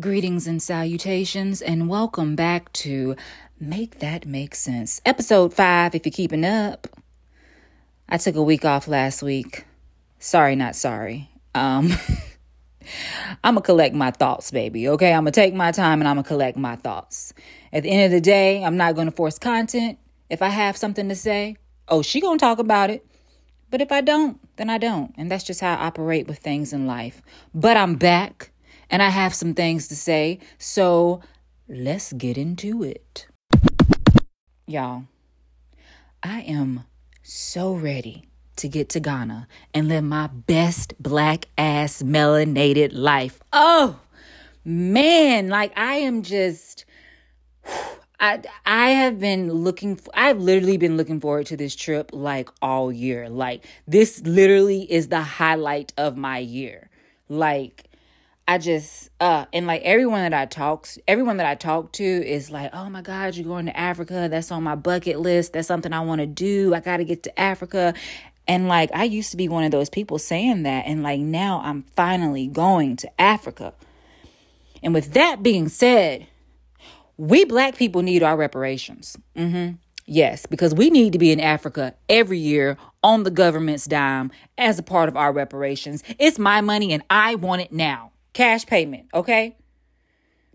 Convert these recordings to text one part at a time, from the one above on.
Greetings and salutations, and welcome back to Make That Make Sense, episode five. If you're keeping up, I took a week off last week. Sorry, not sorry. Um, I'm gonna collect my thoughts, baby. Okay, I'm gonna take my time and I'm gonna collect my thoughts. At the end of the day, I'm not gonna force content. If I have something to say, oh, she gonna talk about it. But if I don't, then I don't, and that's just how I operate with things in life. But I'm back and I have some things to say. So let's get into it. Y'all, I am so ready to get to Ghana and live my best black ass melanated life. Oh, man, like I am just. I I have been looking I've literally been looking forward to this trip like all year. Like this literally is the highlight of my year. Like I just uh and like everyone that I talk everyone that I talk to is like, "Oh my god, you're going to Africa. That's on my bucket list. That's something I want to do. I got to get to Africa." And like I used to be one of those people saying that and like now I'm finally going to Africa. And with that being said, we black people need our reparations. Mhm. Yes, because we need to be in Africa every year on the government's dime as a part of our reparations. It's my money and I want it now cash payment, okay?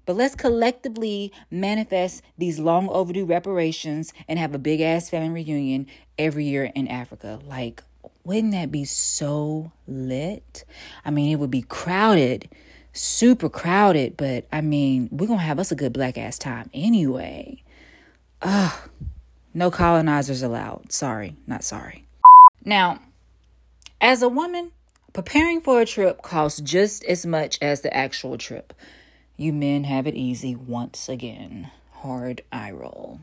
But let's collectively manifest these long overdue reparations and have a big ass family reunion every year in Africa. Like, wouldn't that be so lit? I mean, it would be crowded, super crowded, but I mean, we're gonna have us a good black ass time anyway. Ugh, no colonizers allowed. Sorry, not sorry. Now, as a woman, Preparing for a trip costs just as much as the actual trip. You men have it easy once again. Hard eye roll.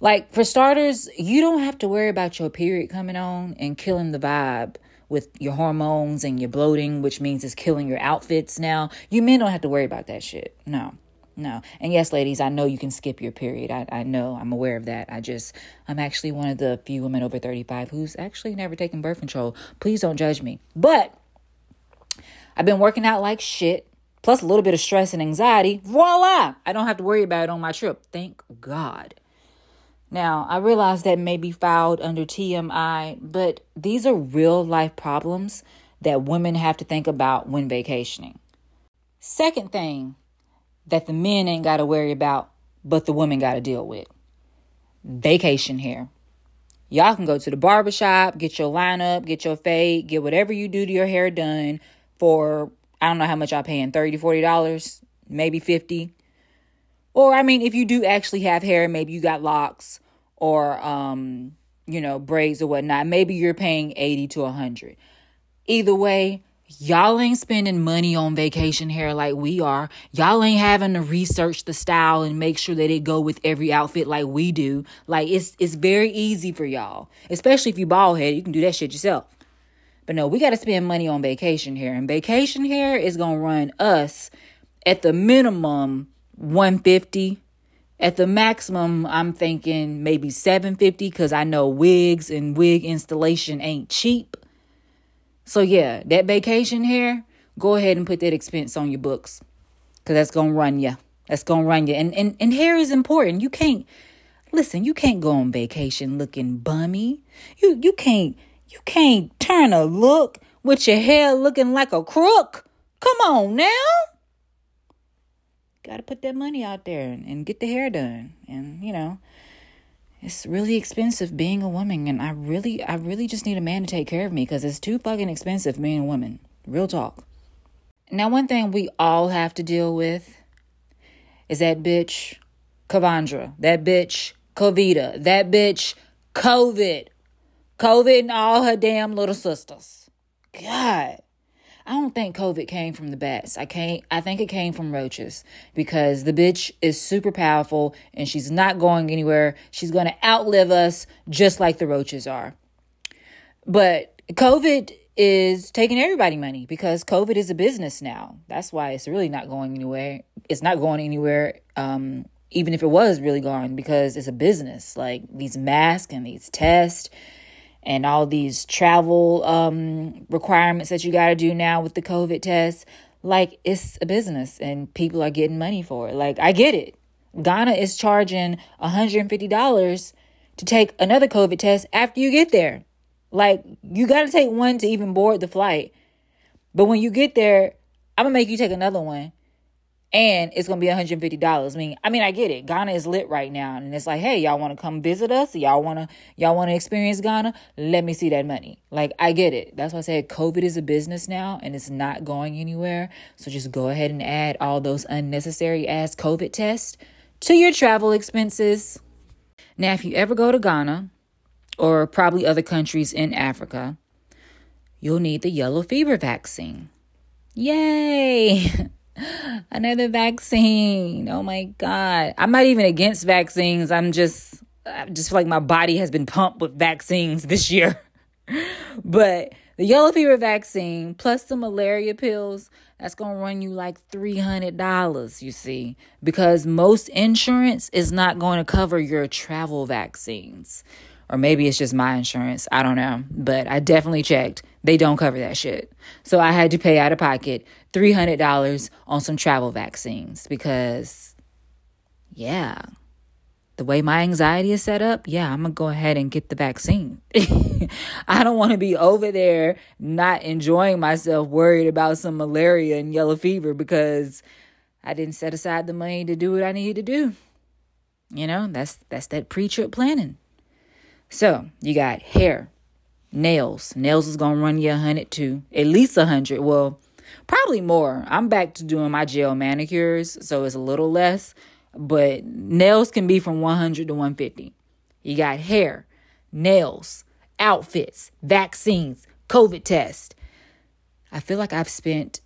Like, for starters, you don't have to worry about your period coming on and killing the vibe with your hormones and your bloating, which means it's killing your outfits now. You men don't have to worry about that shit. No. No. And yes, ladies, I know you can skip your period. I, I know. I'm aware of that. I just, I'm actually one of the few women over 35 who's actually never taken birth control. Please don't judge me. But I've been working out like shit, plus a little bit of stress and anxiety. Voila! I don't have to worry about it on my trip. Thank God. Now, I realize that may be filed under TMI, but these are real life problems that women have to think about when vacationing. Second thing, that the men ain't got to worry about, but the women got to deal with. Vacation hair. Y'all can go to the barbershop, get your lineup, get your fade, get whatever you do to your hair done for, I don't know how much y'all paying, $30, $40, maybe 50 Or, I mean, if you do actually have hair, maybe you got locks or, um, you know, braids or whatnot, maybe you're paying 80 to 100 Either way, Y'all ain't spending money on vacation hair like we are. Y'all ain't having to research the style and make sure that it go with every outfit like we do. Like it's it's very easy for y'all. Especially if you bald head, you can do that shit yourself. But no, we got to spend money on vacation hair. And vacation hair is going to run us at the minimum 150 at the maximum, I'm thinking maybe 750 cuz I know wigs and wig installation ain't cheap. So yeah, that vacation here, go ahead and put that expense on your books. Cause that's gonna run you. That's gonna run you. And and, and hair is important. You can't listen, you can't go on vacation looking bummy. You you can't you can't turn a look with your hair looking like a crook. Come on now. Gotta put that money out there and, and get the hair done. And you know, it's really expensive being a woman and I really I really just need a man to take care of me because it's too fucking expensive being a woman. Real talk. Now one thing we all have to deal with is that bitch Kavandra, that bitch Kavita, that bitch COVID. COVID and all her damn little sisters. God. I don't think COVID came from the bats. I can't I think it came from roaches because the bitch is super powerful and she's not going anywhere. She's going to outlive us just like the roaches are. But COVID is taking everybody money because COVID is a business now. That's why it's really not going anywhere. It's not going anywhere um, even if it was really gone, because it's a business. Like these masks and these tests and all these travel um, requirements that you got to do now with the COVID test. Like it's a business and people are getting money for it. Like I get it. Ghana is charging $150 to take another COVID test after you get there. Like you got to take one to even board the flight. But when you get there, I'm going to make you take another one and it's gonna be $150 i mean i mean i get it. Ghana is lit right now. And it's like hey y'all want to come visit us? Y'all want to y'all want to experience ghana? Let me see that money. Like i get it. That's why i said covid is a business now and it's not going anywhere. So just go ahead and add all those unnecessary ass covid tests to your travel expenses. Now if you ever go to ghana or probably other countries in africa you'll need the yellow fever vaccine. Yay Another vaccine. Oh my God. I'm not even against vaccines. I'm just, I just feel like my body has been pumped with vaccines this year. but the yellow fever vaccine plus the malaria pills, that's going to run you like $300, you see, because most insurance is not going to cover your travel vaccines. Or maybe it's just my insurance. I don't know. But I definitely checked. They don't cover that shit. So I had to pay out of pocket $300 on some travel vaccines because, yeah, the way my anxiety is set up, yeah, I'm gonna go ahead and get the vaccine. I don't wanna be over there not enjoying myself, worried about some malaria and yellow fever because I didn't set aside the money to do what I needed to do. You know, that's that's that pre-trip planning. So you got hair, nails. Nails is gonna run you a hundred too, at least a hundred. Well, Probably more. I'm back to doing my gel manicures, so it's a little less, but nails can be from 100 to 150. You got hair, nails, outfits, vaccines, COVID test. I feel like I've spent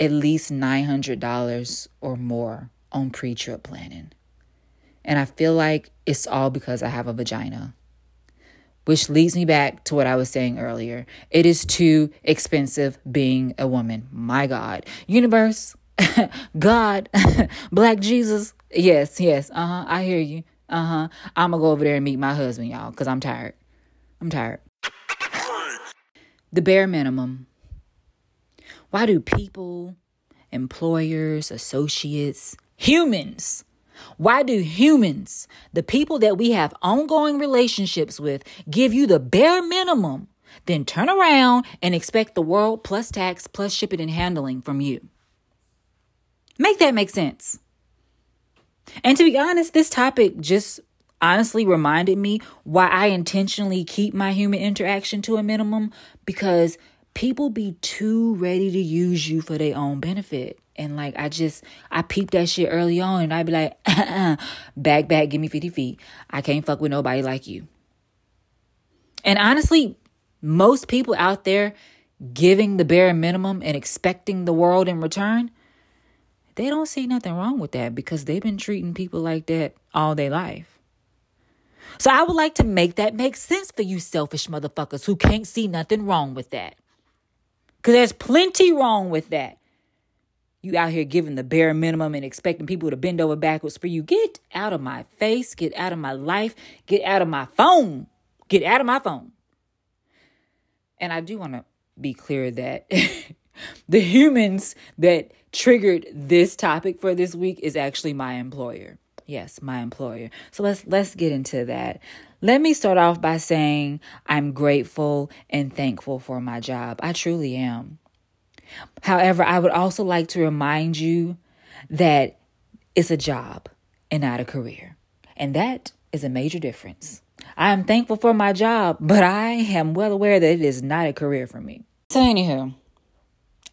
at least $900 or more on pre trip planning. And I feel like it's all because I have a vagina which leads me back to what I was saying earlier. It is too expensive being a woman. My God. Universe, God, Black Jesus. Yes, yes. Uh huh. I hear you. Uh huh. I'm going to go over there and meet my husband, y'all, because I'm tired. I'm tired. The bare minimum. Why do people, employers, associates, humans, why do humans, the people that we have ongoing relationships with, give you the bare minimum, then turn around and expect the world plus tax plus shipping and handling from you? Make that make sense. And to be honest, this topic just honestly reminded me why I intentionally keep my human interaction to a minimum because people be too ready to use you for their own benefit. And like I just I peeped that shit early on and I'd be like, uh-uh, back back, give me 50 feet. I can't fuck with nobody like you. And honestly, most people out there giving the bare minimum and expecting the world in return, they don't see nothing wrong with that because they've been treating people like that all their life. So I would like to make that make sense for you selfish motherfuckers who can't see nothing wrong with that. Because there's plenty wrong with that. You out here giving the bare minimum and expecting people to bend over backwards for you. Get out of my face. Get out of my life. Get out of my phone. Get out of my phone. And I do want to be clear that the humans that triggered this topic for this week is actually my employer. Yes, my employer. So let's let's get into that. Let me start off by saying I'm grateful and thankful for my job. I truly am. However, I would also like to remind you that it's a job and not a career. And that is a major difference. I am thankful for my job, but I am well aware that it is not a career for me. So, anywho,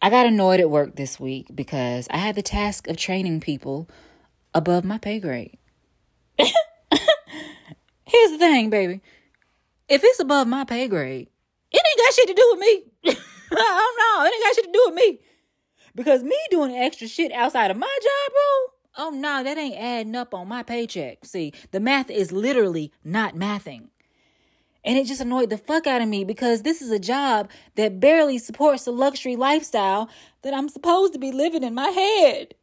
I got annoyed at work this week because I had the task of training people above my pay grade. Here's the thing, baby. If it's above my pay grade, it ain't got shit to do with me. I don't know. It ain't got shit to do with me. Because me doing extra shit outside of my job, bro, oh no, that ain't adding up on my paycheck. See, the math is literally not mathing. And it just annoyed the fuck out of me because this is a job that barely supports the luxury lifestyle that I'm supposed to be living in my head.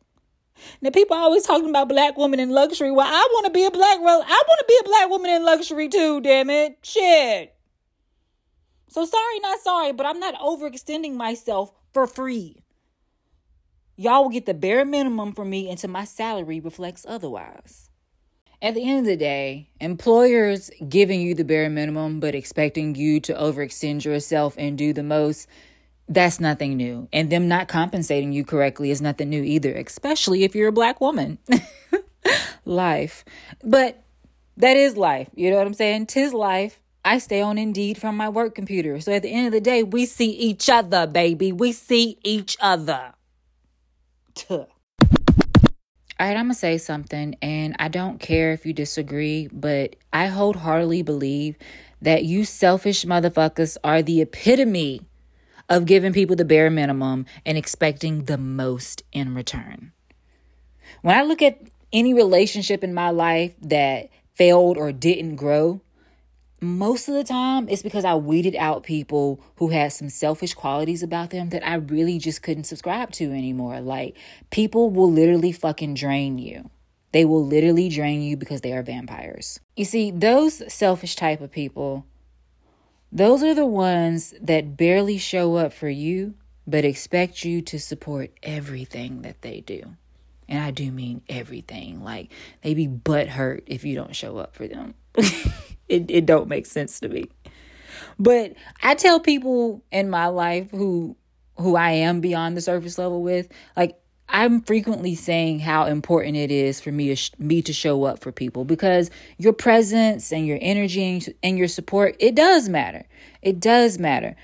Now people are always talking about black women in luxury. Well, I want to be a black I want to be a black woman in luxury too, damn it. Shit. So sorry, not sorry, but I'm not overextending myself for free. Y'all will get the bare minimum from me until my salary reflects otherwise. At the end of the day, employers giving you the bare minimum but expecting you to overextend yourself and do the most, that's nothing new. And them not compensating you correctly is nothing new either, especially if you're a black woman. life. But that is life. You know what I'm saying? Tis life. I stay on Indeed from my work computer. So at the end of the day, we see each other, baby. We see each other. Tuh. All right, I'm going to say something, and I don't care if you disagree, but I wholeheartedly believe that you selfish motherfuckers are the epitome of giving people the bare minimum and expecting the most in return. When I look at any relationship in my life that failed or didn't grow, most of the time it's because I weeded out people who had some selfish qualities about them that I really just couldn't subscribe to anymore. Like, people will literally fucking drain you. They will literally drain you because they are vampires. You see, those selfish type of people, those are the ones that barely show up for you, but expect you to support everything that they do. And I do mean everything. Like, they be butt hurt if you don't show up for them. it, it don't make sense to me. But I tell people in my life who who I am beyond the surface level with, like I'm frequently saying how important it is for me to me to show up for people because your presence and your energy and your support it does matter. It does matter.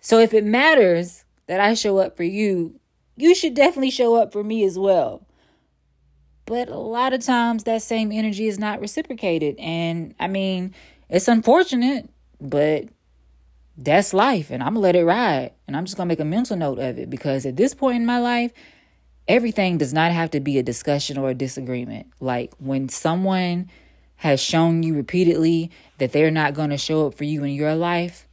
So if it matters that I show up for you, you should definitely show up for me as well. But a lot of times that same energy is not reciprocated. And I mean, it's unfortunate, but that's life. And I'm going to let it ride. And I'm just going to make a mental note of it because at this point in my life, everything does not have to be a discussion or a disagreement. Like when someone has shown you repeatedly that they're not going to show up for you in your life,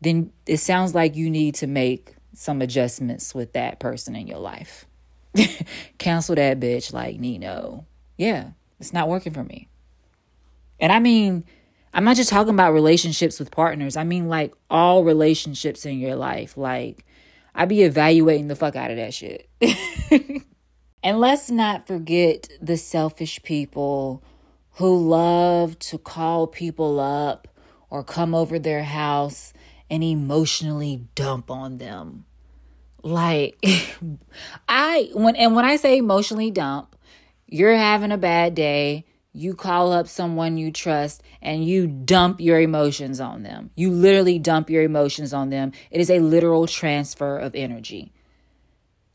then it sounds like you need to make some adjustments with that person in your life. Cancel that bitch like Nino. Yeah, it's not working for me. And I mean, I'm not just talking about relationships with partners. I mean like all relationships in your life. Like I'd be evaluating the fuck out of that shit. and let's not forget the selfish people who love to call people up or come over their house and emotionally dump on them. Like I when and when I say emotionally dump, you're having a bad day, you call up someone you trust and you dump your emotions on them. You literally dump your emotions on them. It is a literal transfer of energy.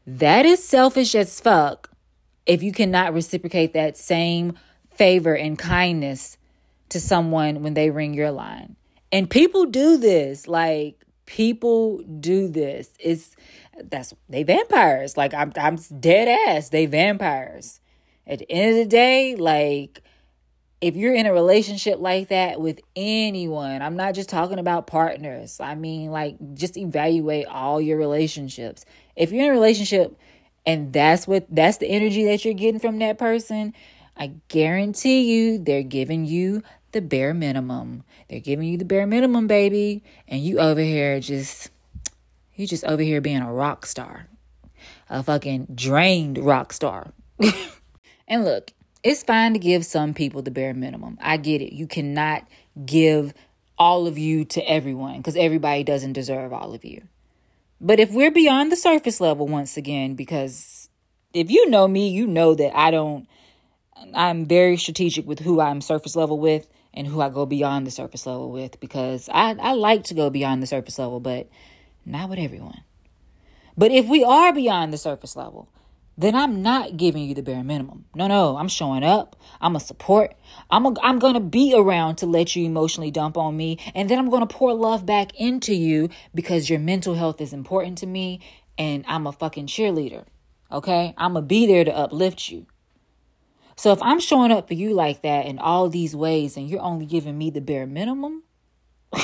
That is selfish as fuck if you cannot reciprocate that same favor and kindness to someone when they ring your line. And people do this. Like people do this. It's that's they vampires. Like I'm I'm dead ass. They vampires. At the end of the day, like if you're in a relationship like that with anyone, I'm not just talking about partners. I mean, like just evaluate all your relationships. If you're in a relationship and that's what that's the energy that you're getting from that person, I guarantee you they're giving you the bare minimum. They're giving you the bare minimum, baby, and you over here just you just over here being a rock star. A fucking drained rock star. and look, it's fine to give some people the bare minimum. I get it. You cannot give all of you to everyone because everybody doesn't deserve all of you. But if we're beyond the surface level once again, because if you know me, you know that I don't, I'm very strategic with who I'm surface level with and who I go beyond the surface level with because I, I like to go beyond the surface level, but not with everyone. But if we are beyond the surface level, then I'm not giving you the bare minimum. No, no, I'm showing up. I'm a support. I'm a, I'm going to be around to let you emotionally dump on me and then I'm going to pour love back into you because your mental health is important to me and I'm a fucking cheerleader. Okay? I'm going to be there to uplift you. So if I'm showing up for you like that in all these ways and you're only giving me the bare minimum,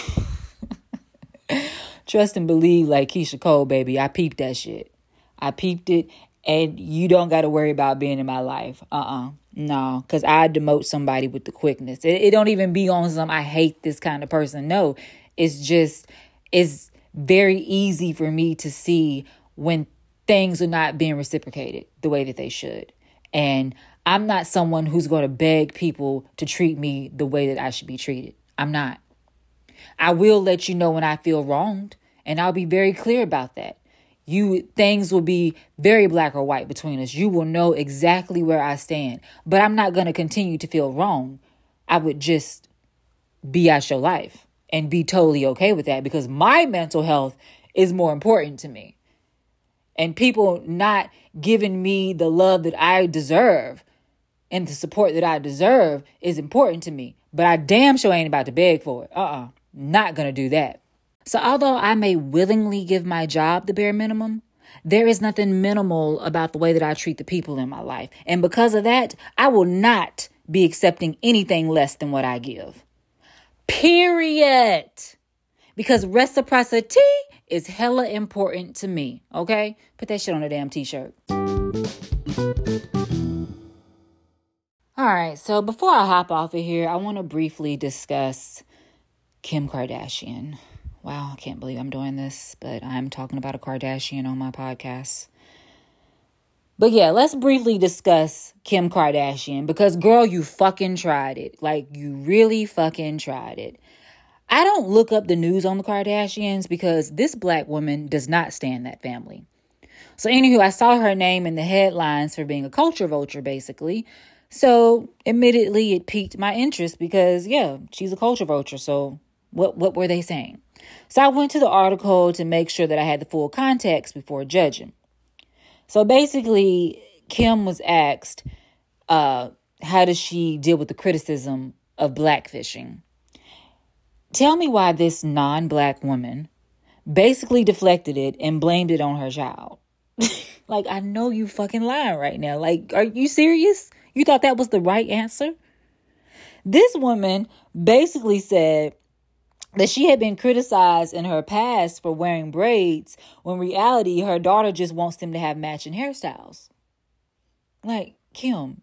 trust and believe like Keyshia Cole, baby. I peeped that shit. I peeped it and you don't got to worry about being in my life. Uh uh-uh. uh No, because I demote somebody with the quickness. It, it don't even be on some, I hate this kind of person. No, it's just, it's very easy for me to see when things are not being reciprocated the way that they should. And I'm not someone who's going to beg people to treat me the way that I should be treated. I'm not. I will let you know when I feel wronged, and I'll be very clear about that. You things will be very black or white between us. You will know exactly where I stand. But I'm not going to continue to feel wrong. I would just be at your life and be totally okay with that because my mental health is more important to me. And people not giving me the love that I deserve and the support that I deserve is important to me. But I damn sure ain't about to beg for it. Uh uh-uh. uh. Not gonna do that. So, although I may willingly give my job the bare minimum, there is nothing minimal about the way that I treat the people in my life. And because of that, I will not be accepting anything less than what I give. Period. Because reciprocity is hella important to me. Okay? Put that shit on a damn t shirt. All right, so before I hop off of here, I want to briefly discuss Kim Kardashian. Wow, I can't believe I'm doing this, but I'm talking about a Kardashian on my podcast. But yeah, let's briefly discuss Kim Kardashian because, girl, you fucking tried it. Like, you really fucking tried it. I don't look up the news on the Kardashians because this black woman does not stand that family. So, anywho, I saw her name in the headlines for being a culture vulture, basically. So, admittedly, it piqued my interest because, yeah, she's a culture vulture. So, what, what were they saying? So, I went to the article to make sure that I had the full context before judging. So, basically, Kim was asked, uh, how does she deal with the criticism of blackfishing? Tell me why this non black woman basically deflected it and blamed it on her child. like, I know you fucking lying right now. Like, are you serious? You thought that was the right answer? This woman basically said that she had been criticized in her past for wearing braids when reality her daughter just wants them to have matching hairstyles. Like, Kim,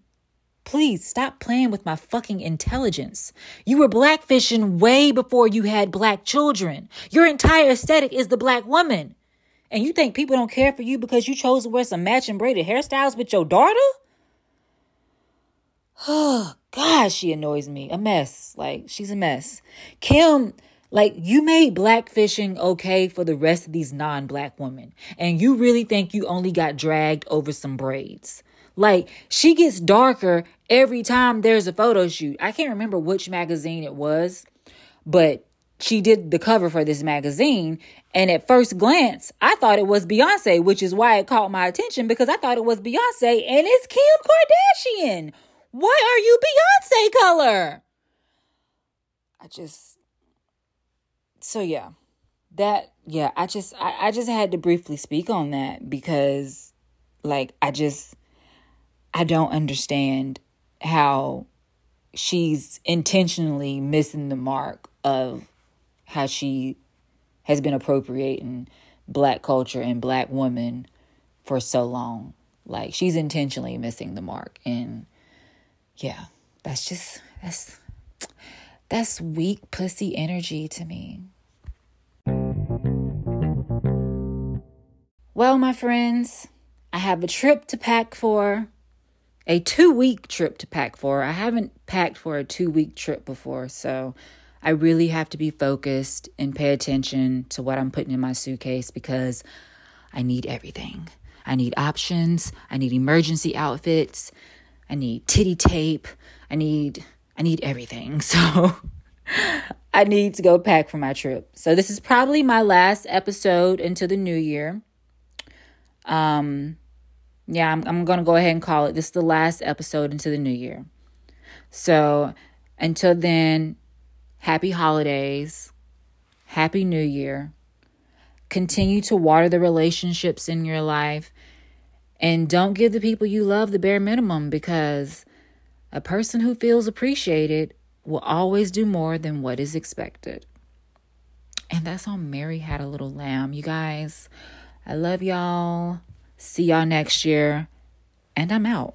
please stop playing with my fucking intelligence. You were blackfishing way before you had black children. Your entire aesthetic is the black woman. And you think people don't care for you because you chose to wear some matching braided hairstyles with your daughter? Oh, God, she annoys me. A mess. Like, she's a mess. Kim, like, you made black fishing okay for the rest of these non black women. And you really think you only got dragged over some braids. Like, she gets darker every time there's a photo shoot. I can't remember which magazine it was, but she did the cover for this magazine. And at first glance, I thought it was Beyonce, which is why it caught my attention because I thought it was Beyonce and it's Kim Kardashian. Why are you Beyonce color? I just so yeah. That yeah, I just I, I just had to briefly speak on that because like I just I don't understand how she's intentionally missing the mark of how she has been appropriating black culture and black women for so long. Like she's intentionally missing the mark and yeah, that's just that's that's weak pussy energy to me. Well, my friends, I have a trip to pack for, a two week trip to pack for. I haven't packed for a two week trip before, so I really have to be focused and pay attention to what I'm putting in my suitcase because I need everything. I need options, I need emergency outfits, I need titty tape. I need I need everything. So I need to go pack for my trip. So this is probably my last episode until the new year. Um yeah, I'm I'm going to go ahead and call it. This is the last episode into the new year. So until then, happy holidays. Happy New Year. Continue to water the relationships in your life and don't give the people you love the bare minimum because a person who feels appreciated will always do more than what is expected. And that's on Mary Had a Little Lamb. You guys, I love y'all. See y'all next year, and I'm out.